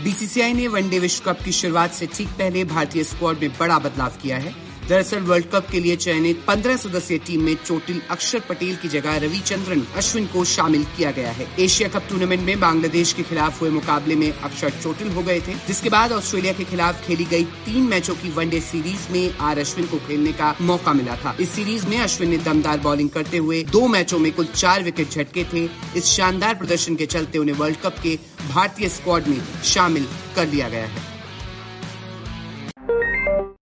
BCCI ने one day विश्व cup की शुरुआत से ठीक पहले भारतीय स्क्वाड में बड़ा बदलाव किया है। दरअसल वर्ल्ड कप के लिए चयनित 15 सदस्यीय टीम में चोटिल अक्षर पटेल की जगह रविचंद्रन अश्विन को शामिल किया गया है। एशिया कप टूर्नामेंट में बांग्लादेश के खिलाफ हुए मुकाबले में अक्षर चोटिल हो गए थे, जिसके बाद ऑस्ट्रेलिया के खिलाफ खेली गई तीन मैचों की वनडे सीरीज़ में आर अश्विन को खेलने का मौका मिला था। इस सीरीज़ में अश्विन ने दमदार बॉलिंग करते हुए दो मैचों में कुल चार विकेट झटके थे। इस शानदार प्रदर्शन के चलते उन्हें वर्ल्ड कप के भारतीय स्क्वाड में शामिल कर लिया गया है।